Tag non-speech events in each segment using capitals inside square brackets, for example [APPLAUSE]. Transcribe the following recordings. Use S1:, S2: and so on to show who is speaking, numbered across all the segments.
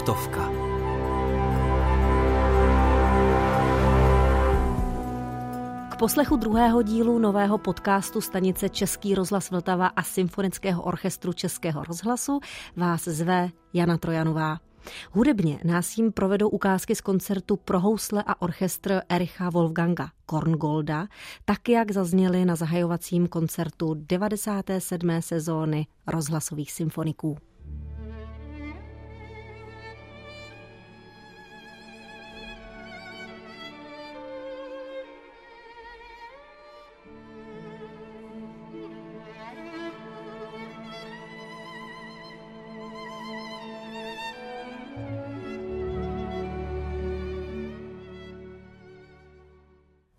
S1: Taktovka.
S2: K poslechu druhého dílu nového podcastu stanice Český rozhlas Vltava a Symfonického orchestru Českého rozhlasu vás zve Jana Trojanová. Hudebně nás jim provedou ukázky z koncertu pro housle a orchestr Ericha Wolfganga Korngolda, tak jak zazněly na zahajovacím koncertu 97. sezóny rozhlasových symfoniků.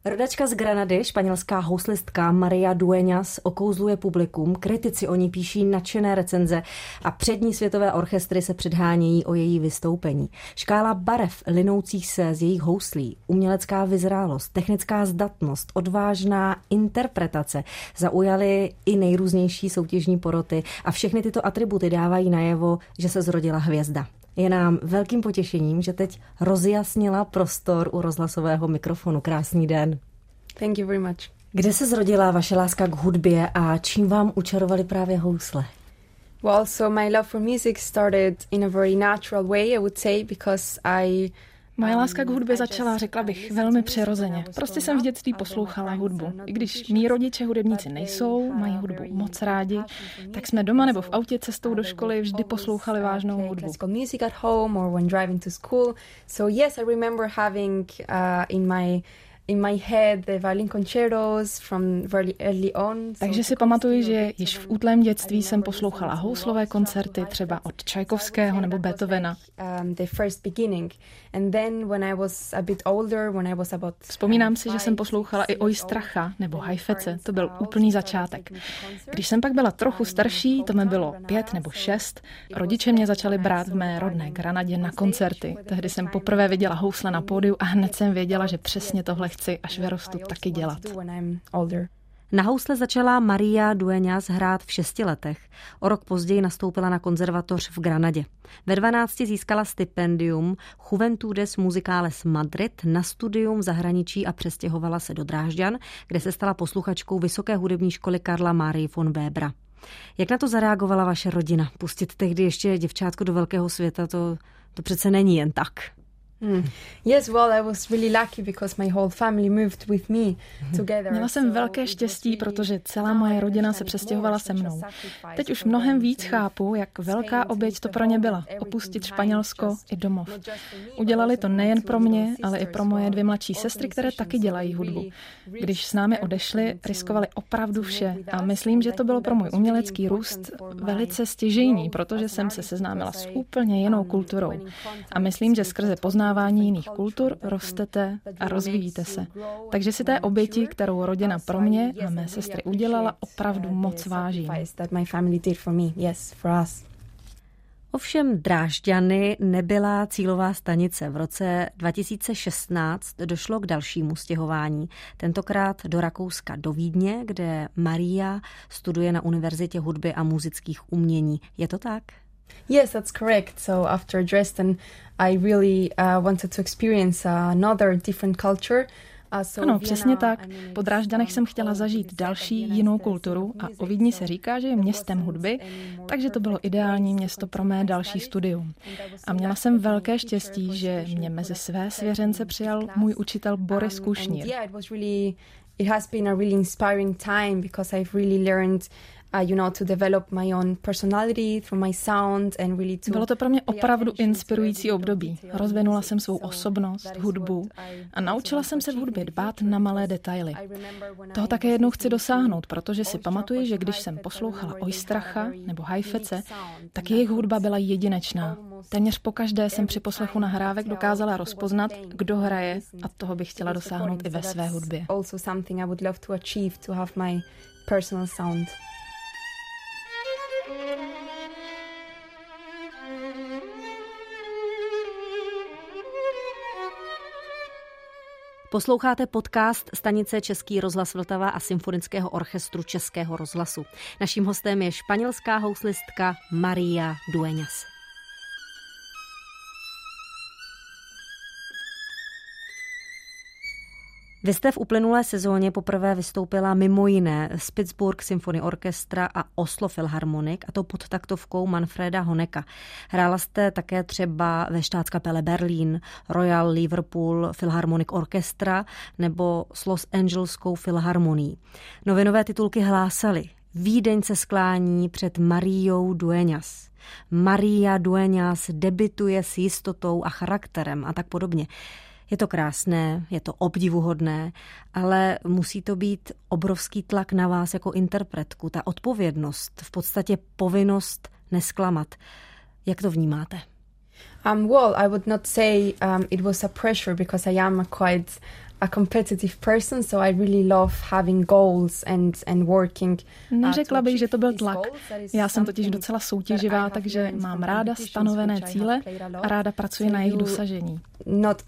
S2: Rodačka z Granady, španělská houslistka Maria Dueñas okouzluje publikum, kritici o ní píší nadšené recenze a přední světové orchestry se předhánějí o její vystoupení. Škála barev linoucích se z jejich houslí, umělecká vyzrálost, technická zdatnost, odvážná interpretace zaujaly i nejrůznější soutěžní poroty a všechny tyto atributy dávají najevo, že se zrodila hvězda. Je nám velkým potěšením, že teď rozjasnila prostor u rozhlasového mikrofonu. Krásný den.
S3: Thank you very much.
S2: Kde se zrodila vaše láska k hudbě a čím vám učarovali právě housle?
S3: Well, so my love for music started in a very natural way, I would say, because I
S4: Moje láska k hudbě začala, řekla bych, velmi přirozeně. Prostě jsem v dětství poslouchala hudbu. I když mý rodiče hudebníci nejsou, mají hudbu moc rádi, tak jsme doma nebo v autě cestou do školy vždy poslouchali vážnou hudbu.
S3: So yes, I remember having uh, in my in my head the violin concertos from very early on.
S4: Takže si pamatuju, že již v útlém dětství jsem poslouchala houslové koncerty třeba od Čajkovského nebo Beethovena. The first beginning. And then when I was a bit older, when I was about Vzpomínám si, že jsem poslouchala i Oistracha nebo Hajfece, to byl úplný začátek. Když jsem pak byla trochu starší, to mi bylo pět nebo šest, rodiče mě začali brát v mé rodné Granadě na koncerty. Tehdy jsem poprvé viděla housle na pódiu a hned jsem věděla, že přesně tohle chci, až vyrostu, taky dělat.
S2: Na housle začala Maria Dueñas hrát v šesti letech. O rok později nastoupila na konzervatoř v Granadě. Ve 12 získala stipendium Juventudes Musicales Madrid na studium v zahraničí a přestěhovala se do Drážďan, kde se stala posluchačkou Vysoké hudební školy Karla Marie von Webera. Jak na to zareagovala vaše rodina? Pustit tehdy ještě děvčátko do velkého světa, to, to přece není jen tak.
S3: Mm. Yes, well, I was really lucky because my whole family moved with me together.
S4: Měla jsem velké štěstí, protože celá moje rodina se přestěhovala se mnou. Teď už mnohem víc chápu, jak velká oběť to pro ně byla, opustit Španělsko i domov. Udělali to nejen pro mě, ale i pro moje dvě mladší sestry, které taky dělají hudbu. Když s námi odešli, riskovali opravdu vše a myslím, že to bylo pro můj umělecký růst velice stěžejní, protože jsem se seznámila s úplně jinou kulturou. A myslím, že skrze poznání poznávání jiných kultur rostete a rozvíjíte se. Takže si té oběti, kterou rodina pro mě a mé sestry udělala, opravdu moc vážím.
S2: Ovšem Drážďany nebyla cílová stanice. V roce 2016 došlo k dalšímu stěhování, tentokrát do Rakouska, do Vídně, kde Maria studuje na Univerzitě hudby a muzických umění. Je to tak?
S3: Yes, that's correct. So after Dresden, I really uh, wanted to experience another different culture.
S4: Ano, přesně tak. Po Drážďanech jsem chtěla zažít další jinou kulturu a o Vídni se říká, že je městem hudby, takže to bylo ideální město pro mé další studium. A měla jsem velké štěstí, že mě mezi své svěřence přijal můj učitel Boris Kušnír.
S3: It has been a really inspiring time because I've really learned
S4: bylo to pro mě opravdu inspirující období. Rozvinula jsem svou osobnost, hudbu a naučila jsem se v hudbě dbát na malé detaily. Toho také jednou chci dosáhnout, protože si pamatuji, že když jsem poslouchala Oistracha nebo Hajfece, tak jejich hudba byla jedinečná. Téměř po každé jsem při poslechu nahrávek dokázala rozpoznat, kdo hraje a toho bych chtěla dosáhnout i ve své hudbě. personal sound.
S2: Posloucháte podcast stanice Český rozhlas Vltava a Symfonického orchestru Českého rozhlasu. Naším hostem je španělská houslistka Maria Dueñas. Vy jste v uplynulé sezóně poprvé vystoupila mimo jiné z Pittsburgh Symphony Orchestra a Oslo Philharmonic, a to pod taktovkou Manfreda Honeka. Hrála jste také třeba ve štátskapele Berlín, Royal Liverpool Philharmonic Orchestra nebo s Los Angeleskou Philharmonií. Novinové titulky hlásaly Vídeň se sklání před Mariou Dueñas. Maria Dueñas debituje s jistotou a charakterem a tak podobně. Je to krásné, je to obdivuhodné, ale musí to být obrovský tlak na vás jako interpretku, ta odpovědnost, v podstatě povinnost nesklamat. Jak to vnímáte?
S3: Um, well, I would not say um, it was a pressure because I am a quite a competitive person, so I really love having goals and, and working.
S4: Uh, Neřekla bych, že to byl tlak. Já jsem totiž docela soutěživá, takže mám ráda stanovené cíle a ráda pracuji na jejich dosažení.
S3: Not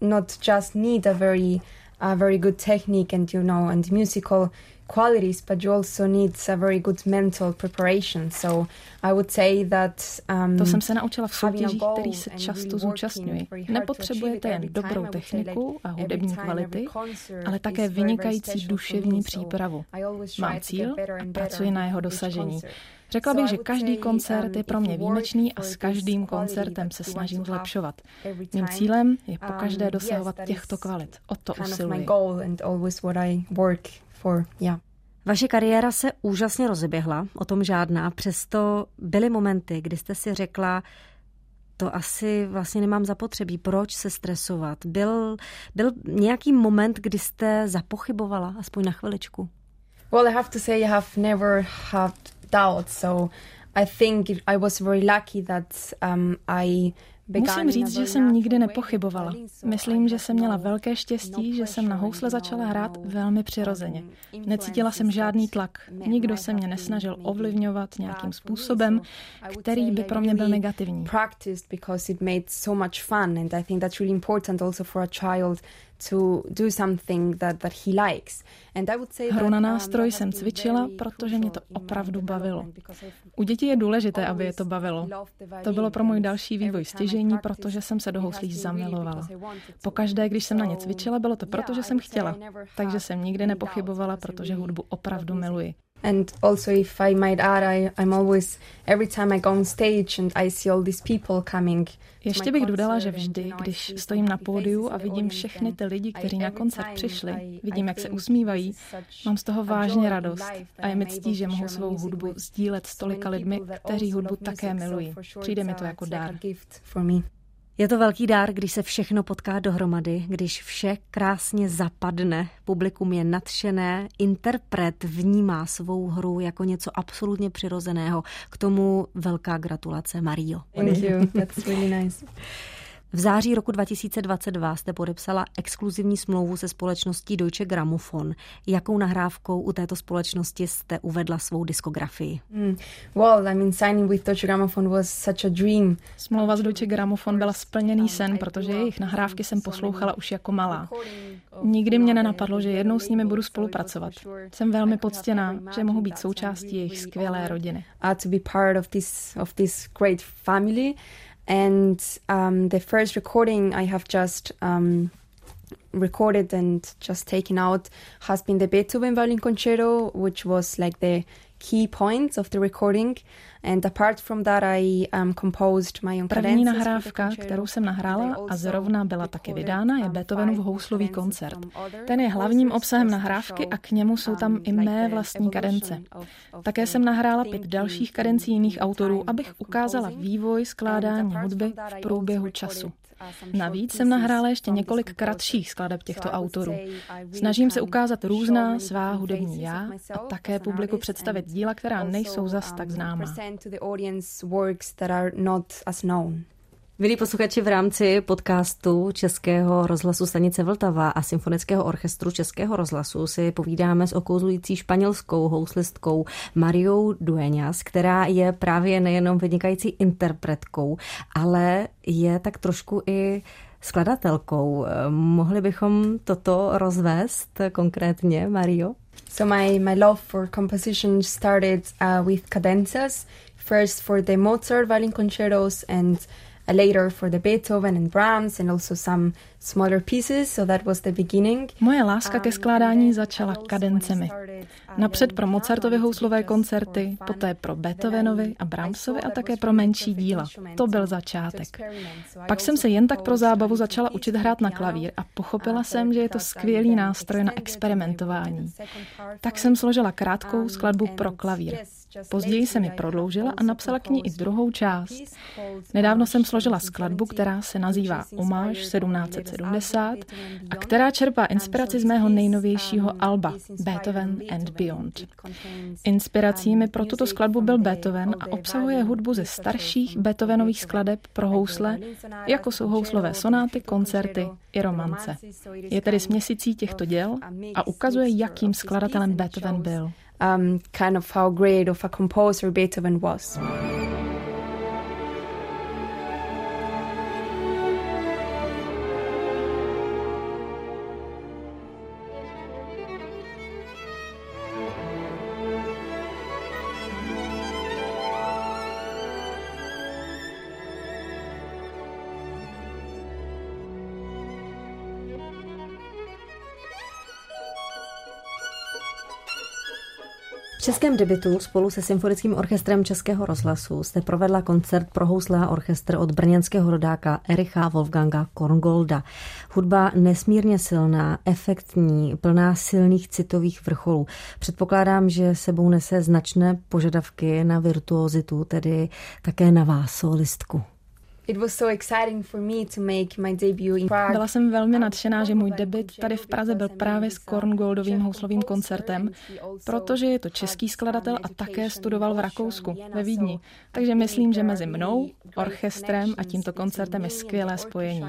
S3: not just need a very a very good technique and you know and musical qualities, but you also need a very good mental preparation. So I would say that um,
S4: To jsem se naučila v soutěžích, který se často zúčastňuji. Nepotřebujete jen dobrou techniku a hudební kvality, ale také vynikající duševní přípravu. Mám cíl a pracuji na jeho dosažení. Řekla bych, že každý koncert je pro mě výjimečný a s každým koncertem se snažím zlepšovat. Mým cílem je po každé dosahovat těchto kvalit. O to usiluji.
S2: Vaše kariéra se úžasně rozeběhla, o tom žádná, přesto byly momenty, kdy jste si řekla, to asi vlastně nemám zapotřebí. Proč se stresovat? Byl, byl nějaký moment, kdy jste zapochybovala, aspoň na chviličku?
S3: Well, I have to say I have never had doubts. So I think I was very lucky that um, I
S4: Musím říct, že jsem nikdy nepochybovala. Myslím, že jsem měla velké štěstí, že jsem na housle začala hrát velmi přirozeně. Necítila jsem žádný tlak. Nikdo se mě nesnažil ovlivňovat nějakým způsobem, který by pro mě byl negativní
S3: to do something that, that he likes.
S4: And I would say Hru na nástroj jsem cvičila, protože mě to opravdu bavilo. U dětí je důležité, aby je to bavilo. To bylo pro můj další vývoj stěžení, protože jsem se do houslí zamilovala. Pokaždé, když jsem na ně cvičila, bylo to proto, že jsem chtěla. Takže jsem nikdy nepochybovala, protože hudbu opravdu miluji.
S3: And also, if I might add, I, I'm always, every time I go on stage and I see all these people coming.
S4: Ještě bych dodala, že vždy, když stojím na pódiu a vidím všechny ty lidi, kteří na koncert přišli, vidím, jak se usmívají, mám z toho vážně radost a je mi ctí, že mohu svou hudbu sdílet s tolika lidmi, kteří hudbu také milují. Přijde mi to jako dár.
S2: Je to velký dár, když se všechno potká dohromady, když vše krásně zapadne, publikum je nadšené, interpret vnímá svou hru jako něco absolutně přirozeného. K tomu velká gratulace, Mario.
S3: Thank you, that's really nice.
S2: V září roku 2022 jste podepsala exkluzivní smlouvu se společností Deutsche Grammophon. Jakou nahrávkou u této společnosti jste uvedla svou diskografii? Mm.
S3: Well, I mean, signing with Deutsche Grammophon was such a dream.
S4: Smlouva s Deutsche Grammophon byla splněný sen, protože jejich nahrávky jsem poslouchala už jako malá. Nikdy mě nenapadlo, že jednou s nimi budu spolupracovat. Jsem velmi poctěná, že mohu být součástí jejich skvělé rodiny.
S3: to be part of this, of this great family. And um, the first recording I have just um, recorded and just taken out has been the Beethoven Violin Concerto, which was like the key points of the recording. And apart from that, I um, composed my own
S4: První nahrávka, kterou jsem nahrála a zrovna byla taky vydána, je Beethovenův houslový koncert. Ten je hlavním obsahem nahrávky a k němu jsou tam i mé vlastní kadence. Také jsem nahrála pět dalších kadencí jiných autorů, abych ukázala vývoj skládání hudby v průběhu času. Navíc jsem nahrála ještě několik kratších skladeb těchto autorů. Snažím se ukázat různá svá hudební já a také publiku představit díla, která nejsou zas tak známá.
S2: Milí posluchači, v rámci podcastu Českého rozhlasu Stanice Vltava a Symfonického orchestru Českého rozhlasu si povídáme s okouzlující španělskou houslistkou Mariou Dueñas, která je právě nejenom vynikající interpretkou, ale je tak trošku i skladatelkou. Mohli bychom toto rozvést konkrétně, Mario?
S3: So my, my love for composition started uh, with cadenzas, first for the Mozart violin concertos and later for the Beethoven and Brahms and also some smaller pieces, so that was the beginning.
S4: Moje láska ke skládání začala kadencemi. Napřed pro Mozartovy houslové koncerty, poté pro Beethovenovi a Brahmsovi a také pro menší díla. To byl začátek. Pak jsem se jen tak pro zábavu začala učit hrát na klavír a pochopila jsem, že je to skvělý nástroj na experimentování. Tak jsem složila krátkou skladbu pro klavír. Později jsem ji prodloužila a napsala k ní i druhou část. Nedávno jsem složila skladbu, která se nazývá Omáž 1770 a která čerpá inspiraci z mého nejnovějšího alba Beethoven and Beyond. Inspirací mi pro tuto skladbu byl Beethoven a obsahuje hudbu ze starších Beethovenových skladeb pro housle, jako jsou houslové sonáty, koncerty i romance. Je tedy směsicí těchto děl a ukazuje, jakým skladatelem Beethoven byl.
S3: Um, kind of how great of a composer Beethoven was.
S2: V českém debitu spolu se Symfonickým orchestrem Českého rozhlasu jste provedla koncert pro housle a orchestr od brněnského rodáka Ericha Wolfganga Korngolda. Hudba nesmírně silná, efektní, plná silných citových vrcholů. Předpokládám, že sebou nese značné požadavky na virtuozitu, tedy také na vás, solistku.
S4: Byla jsem velmi nadšená, že můj debit tady v Praze byl právě s Korngoldovým houslovým koncertem, protože je to český skladatel a také studoval v Rakousku, ve Vídni. Takže myslím, že mezi mnou, orchestrem a tímto koncertem je skvělé spojení.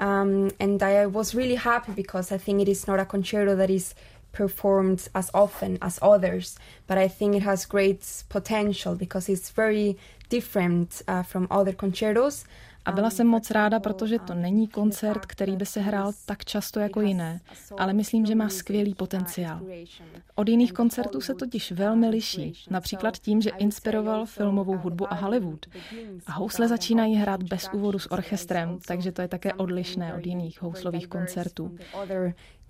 S4: Um, and I was really happy because I think it is not a concerto that is performed as often as others, but I think it has great potential because it's very different uh, from other concertos. A byla jsem moc ráda, protože to není koncert, který by se hrál tak často jako jiné, ale myslím, že má skvělý potenciál. Od jiných koncertů se totiž velmi liší, například tím, že inspiroval filmovou hudbu a Hollywood. A housle začínají hrát bez úvodu s orchestrem, takže to je také odlišné od jiných houslových koncertů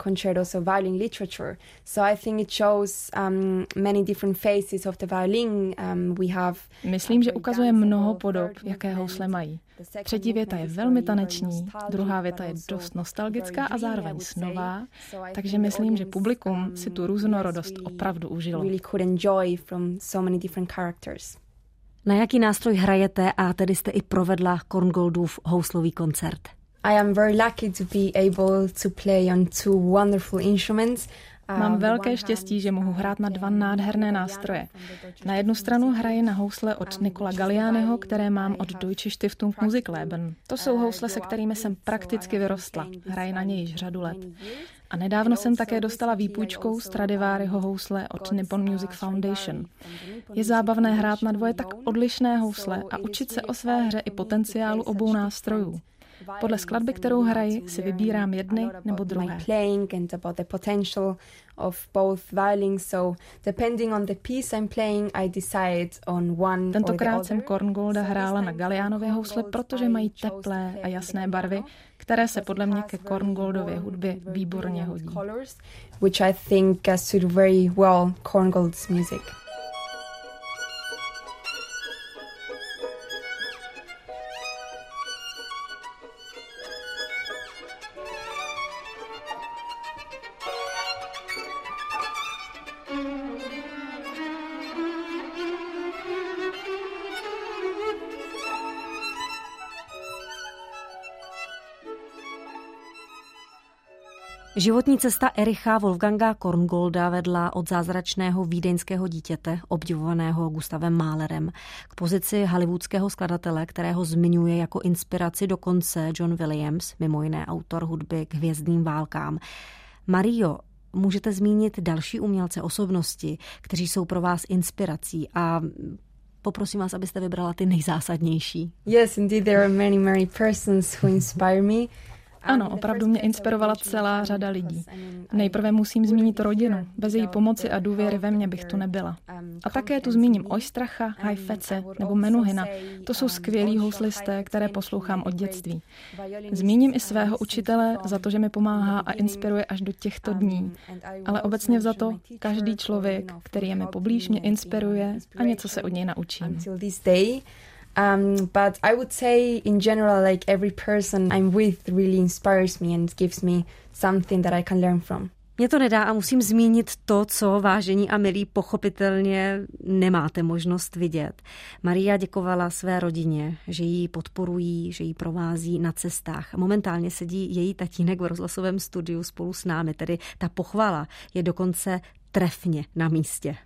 S3: concertos of violin literature. So I think it shows um, many different faces of the violin. Um, we have
S4: Myslím, že ukazuje mnoho podob, jaké housle mají. Třetí věta je velmi taneční, druhá věta je dost nostalgická a zároveň snová, takže myslím, že publikum si tu různorodost opravdu užilo.
S2: Na jaký nástroj hrajete a tedy jste i provedla Korngoldův houslový koncert?
S3: I am very lucky to be able to play on two wonderful instruments.
S4: Mám velké štěstí, že mohu hrát na dva nádherné nástroje. Na jednu stranu hraji na housle od Nikola Galiáneho, které mám od Deutsche Stiftung Musikleben. To jsou housle, se kterými jsem prakticky vyrostla. Hraji na ně již řadu let. A nedávno jsem také dostala výpůjčkou Stradivariho housle od Nippon Music Foundation. Je zábavné hrát na dvoje tak odlišné housle a učit se o své hře i potenciálu obou nástrojů. Podle skladby, kterou hraji, si vybírám jedny nebo druhé. Tentokrát jsem Korngolda hrála na Galiánově housle, protože mají teplé a jasné barvy, které se podle mě ke Korngoldově hudbě výborně hodí. Which I think suit very well Korngold's music.
S2: Životní cesta Ericha Wolfganga Korngolda vedla od zázračného vídeňského dítěte, obdivovaného Gustavem Mahlerem, k pozici hollywoodského skladatele, kterého zmiňuje jako inspiraci dokonce John Williams, mimo jiné autor hudby k hvězdným válkám. Mario, můžete zmínit další umělce, osobnosti, kteří jsou pro vás inspirací a poprosím vás, abyste vybrala ty nejzásadnější.
S3: Yes, indeed, there are many, many persons who inspire me.
S4: Ano, opravdu mě inspirovala celá řada lidí. Nejprve musím zmínit rodinu. Bez její pomoci a důvěry ve mně bych tu nebyla. A také tu zmíním Ojstracha, Hajfece nebo Menuhina. To jsou skvělí houslisté, které poslouchám od dětství. Zmíním i svého učitele za to, že mi pomáhá a inspiruje až do těchto dní. Ale obecně za to, každý člověk, který je mi poblíž, mě inspiruje a něco se od něj naučím.
S3: Um, but I would say in general, like every person I'm with really inspires me and gives me something that I can learn from.
S2: Mě to nedá a musím zmínit to, co vážení a milí pochopitelně nemáte možnost vidět. Maria děkovala své rodině, že ji podporují, že ji provází na cestách. Momentálně sedí její tatínek v rozhlasovém studiu spolu s námi, tedy ta pochvala je dokonce trefně na místě.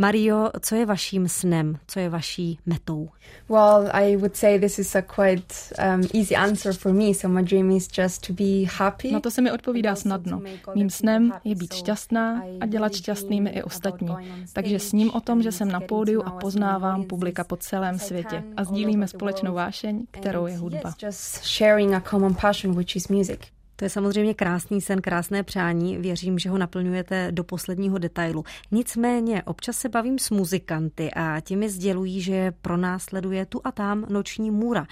S2: Mario, co je vaším snem, co je vaší metou?
S3: Well, I would say this is a quite um, easy answer for me. So my dream is just to be happy.
S4: Na to se mi odpovídá snadno. Mým snem je být šťastná a dělat šťastnými i ostatní. Takže sním o tom, že jsem na pódiu a poznávám publika po celém světě a sdílíme společnou vášeň, kterou je hudba.
S3: Just sharing a common passion, which is music.
S2: To je samozřejmě krásný sen, krásné přání. Věřím, že ho naplňujete do posledního detailu. Nicméně občas se bavím s muzikanty a ti mi sdělují, že pro nás sleduje tu a tam noční můra.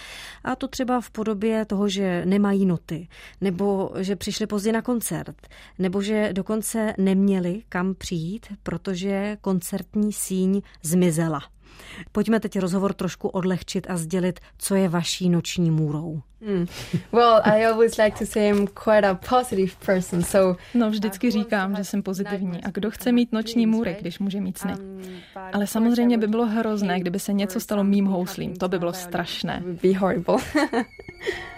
S2: A to třeba v podobě toho, že nemají noty, nebo že přišli pozdě na koncert, nebo že dokonce neměli kam přijít, protože koncertní síň zmizela. Pojďme teď rozhovor trošku odlehčit a sdělit, co je vaší noční můrou. Mm.
S3: Well, I always like to say I'm quite a positive person, so
S4: No, vždycky říkám, že jsem pozitivní. A kdo chce mít noční můry, když může mít sny? Um, Ale samozřejmě by bylo hrozné, kdyby se něco stalo mým houslím. To by bylo strašné.
S3: Be horrible. [LAUGHS]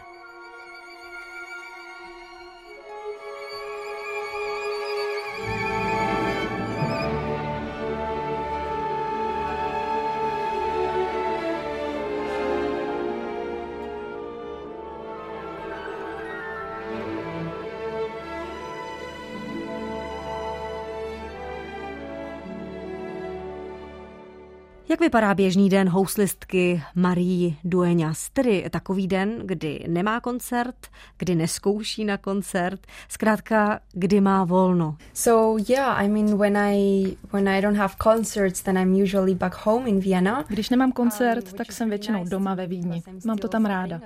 S2: Jak vypadá běžný den houslistky Marie Dueñas? Tedy takový den, kdy nemá koncert, kdy neskouší na koncert, zkrátka, kdy má volno.
S3: So yeah, I mean when I when I don't have concerts, then I'm usually back home in Vienna.
S4: Když nemám koncert, tak jsem většinou doma ve Vídni. Mám to tam ráda.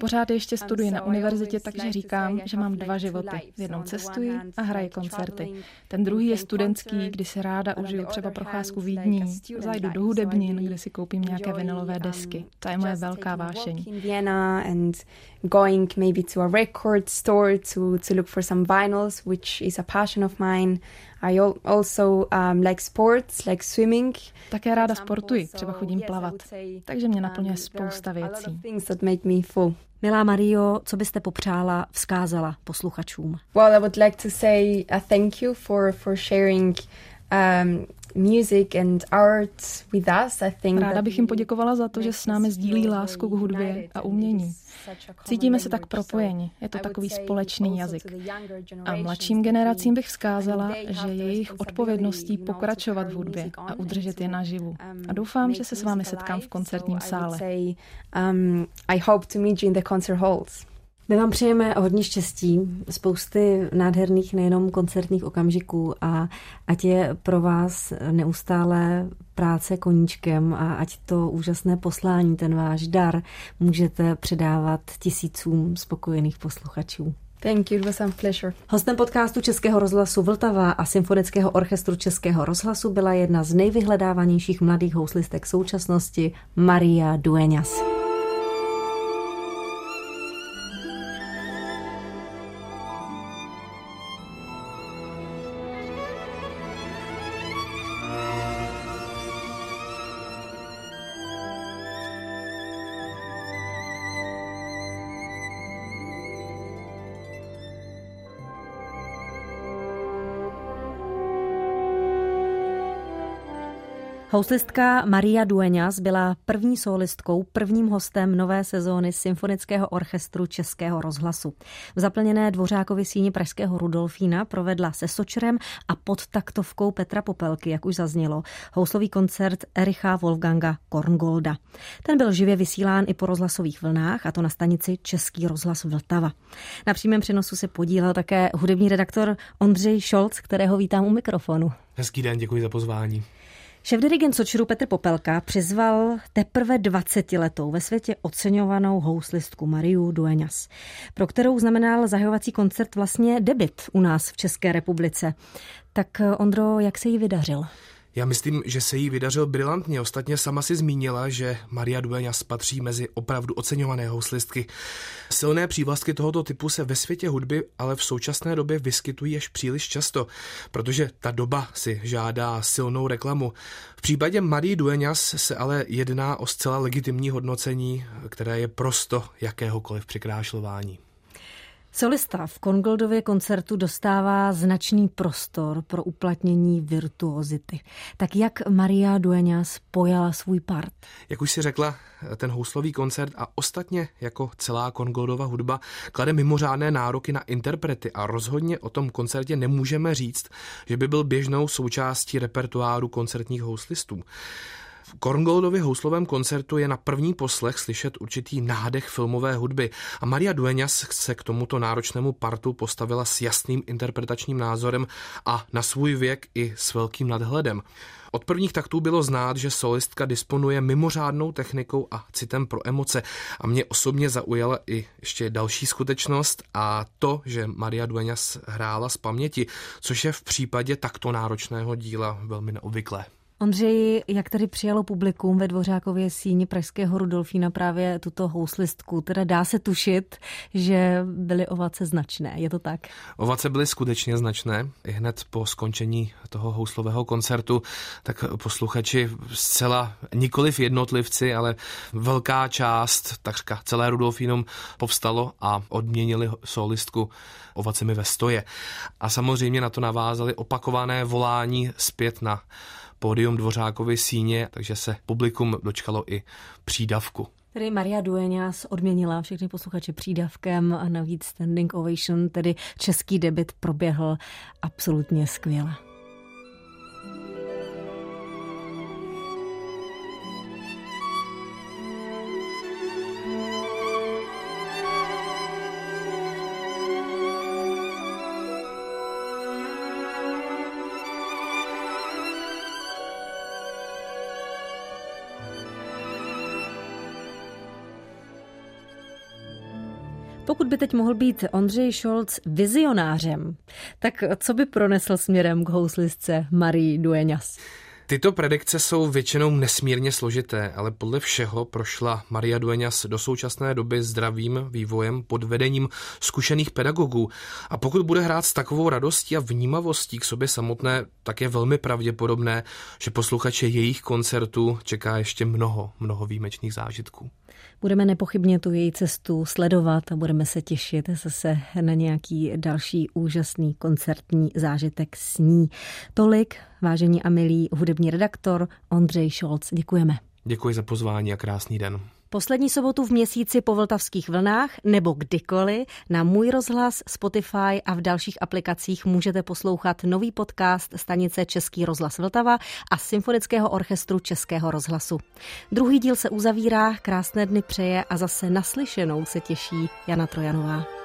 S4: Pořád ještě studuji na univerzitě, takže říkám, že mám dva životy. V jednom cestuji a hraji koncerty. Ten druhý je studentský, kdy si ráda užiju třeba procházku Vídní, zajdu do hudebnin, kde si koupím nějaké vinilové desky. To je moje velká vášeň.
S3: going maybe to a record store to, to look for some vinyls, which is a passion of mine. I also um, like sports, like swimming.
S4: Také ráda sportuji, třeba chodím plavat. Takže mě naplňuje um, spousta věcí.
S2: Milá Mario, co byste popřála, vzkázala posluchačům?
S3: Well, I would like to say a thank you for, for sharing um, music and art with us. I think
S4: Ráda bych jim poděkovala za to, že s námi sdílí lásku k hudbě a umění. Cítíme se tak propojeni, je to takový společný jazyk. A mladším generacím bych vzkázala, že je jejich odpovědností pokračovat v hudbě a udržet je naživu. A doufám, že se s vámi setkám v koncertním sále.
S3: Um, I hope to meet you in the concert halls.
S2: My vám přejeme hodně štěstí, spousty nádherných nejenom koncertních okamžiků a ať je pro vás neustále práce koníčkem a ať to úžasné poslání, ten váš dar, můžete předávat tisícům spokojených posluchačů.
S3: Thank you, it was a pleasure.
S2: Hostem podcastu Českého rozhlasu Vltava a Symfonického orchestru Českého rozhlasu byla jedna z nejvyhledávanějších mladých houslistek současnosti, Maria Dueñas. Houslistka Maria Dueñas byla první solistkou, prvním hostem nové sezóny Symfonického orchestru Českého rozhlasu. V zaplněné dvořákovi síni Pražského Rudolfína provedla se Sočerem a pod taktovkou Petra Popelky, jak už zaznělo, houslový koncert Ericha Wolfganga Korngolda. Ten byl živě vysílán i po rozhlasových vlnách, a to na stanici Český rozhlas Vltava. Na přímém přenosu se podílel také hudební redaktor Ondřej Šolc, kterého vítám u mikrofonu.
S1: Hezký den, děkuji za pozvání.
S2: Šéf-dirigent Sočiru Petr Popelka přizval teprve 20-letou ve světě oceňovanou houslistku Mariu Dueñas, pro kterou znamenal zahajovací koncert vlastně debit u nás v České republice. Tak Ondro, jak se jí vydařil?
S1: Já myslím, že se jí vydařil brilantně. Ostatně sama si zmínila, že Maria Dueñas patří mezi opravdu oceňované houslistky. Silné přívlastky tohoto typu se ve světě hudby ale v současné době vyskytují až příliš často, protože ta doba si žádá silnou reklamu. V případě Marie Dueñas se ale jedná o zcela legitimní hodnocení, které je prosto jakéhokoliv překrášlování.
S2: Solista v Kongoldově koncertu dostává značný prostor pro uplatnění virtuozity. Tak jak Maria Dueñas pojala svůj part?
S1: Jak už si řekla, ten houslový koncert a ostatně jako celá Kongoldova hudba klade mimořádné nároky na interprety a rozhodně o tom koncertě nemůžeme říct, že by byl běžnou součástí repertoáru koncertních houslistů. V Korngoldově houslovém koncertu je na první poslech slyšet určitý nádech filmové hudby a Maria Dueñas se k tomuto náročnému partu postavila s jasným interpretačním názorem a na svůj věk i s velkým nadhledem. Od prvních taktů bylo znát, že solistka disponuje mimořádnou technikou a citem pro emoce a mě osobně zaujala i ještě další skutečnost a to, že Maria Dueñas hrála z paměti, což je v případě takto náročného díla velmi neobvyklé.
S2: Ondřej, jak tady přijalo publikum ve Dvořákově síni Pražského Rudolfína právě tuto houslistku? Teda dá se tušit, že byly ovace značné, je to tak?
S1: Ovace byly skutečně značné. I hned po skončení toho houslového koncertu, tak posluchači zcela nikoliv jednotlivci, ale velká část, takřka celé Rudolfínum povstalo a odměnili solistku ovacemi ve stoje. A samozřejmě na to navázali opakované volání zpět na pódium Dvořákovy síně, takže se publikum dočkalo i přídavku.
S2: Tedy Maria Dueňas odměnila všechny posluchače přídavkem a navíc standing ovation, tedy český debit proběhl absolutně skvěle. Pokud by teď mohl být Ondřej Scholz vizionářem, tak co by pronesl směrem k houslistce Marie Dueñas?
S1: Tyto predikce jsou většinou nesmírně složité, ale podle všeho prošla Maria Dueñas do současné doby zdravým vývojem pod vedením zkušených pedagogů. A pokud bude hrát s takovou radostí a vnímavostí k sobě samotné, tak je velmi pravděpodobné, že posluchače jejich koncertů čeká ještě mnoho, mnoho výjimečných zážitků.
S2: Budeme nepochybně tu její cestu sledovat a budeme se těšit zase na nějaký další úžasný koncertní zážitek s ní. Tolik, vážení a milí hudební redaktor Ondřej Šolc. Děkujeme.
S1: Děkuji za pozvání a krásný den.
S2: Poslední sobotu v měsíci po vltavských vlnách nebo kdykoliv na Můj rozhlas, Spotify a v dalších aplikacích můžete poslouchat nový podcast stanice Český rozhlas Vltava a Symfonického orchestru Českého rozhlasu. Druhý díl se uzavírá, krásné dny přeje a zase naslyšenou se těší Jana Trojanová.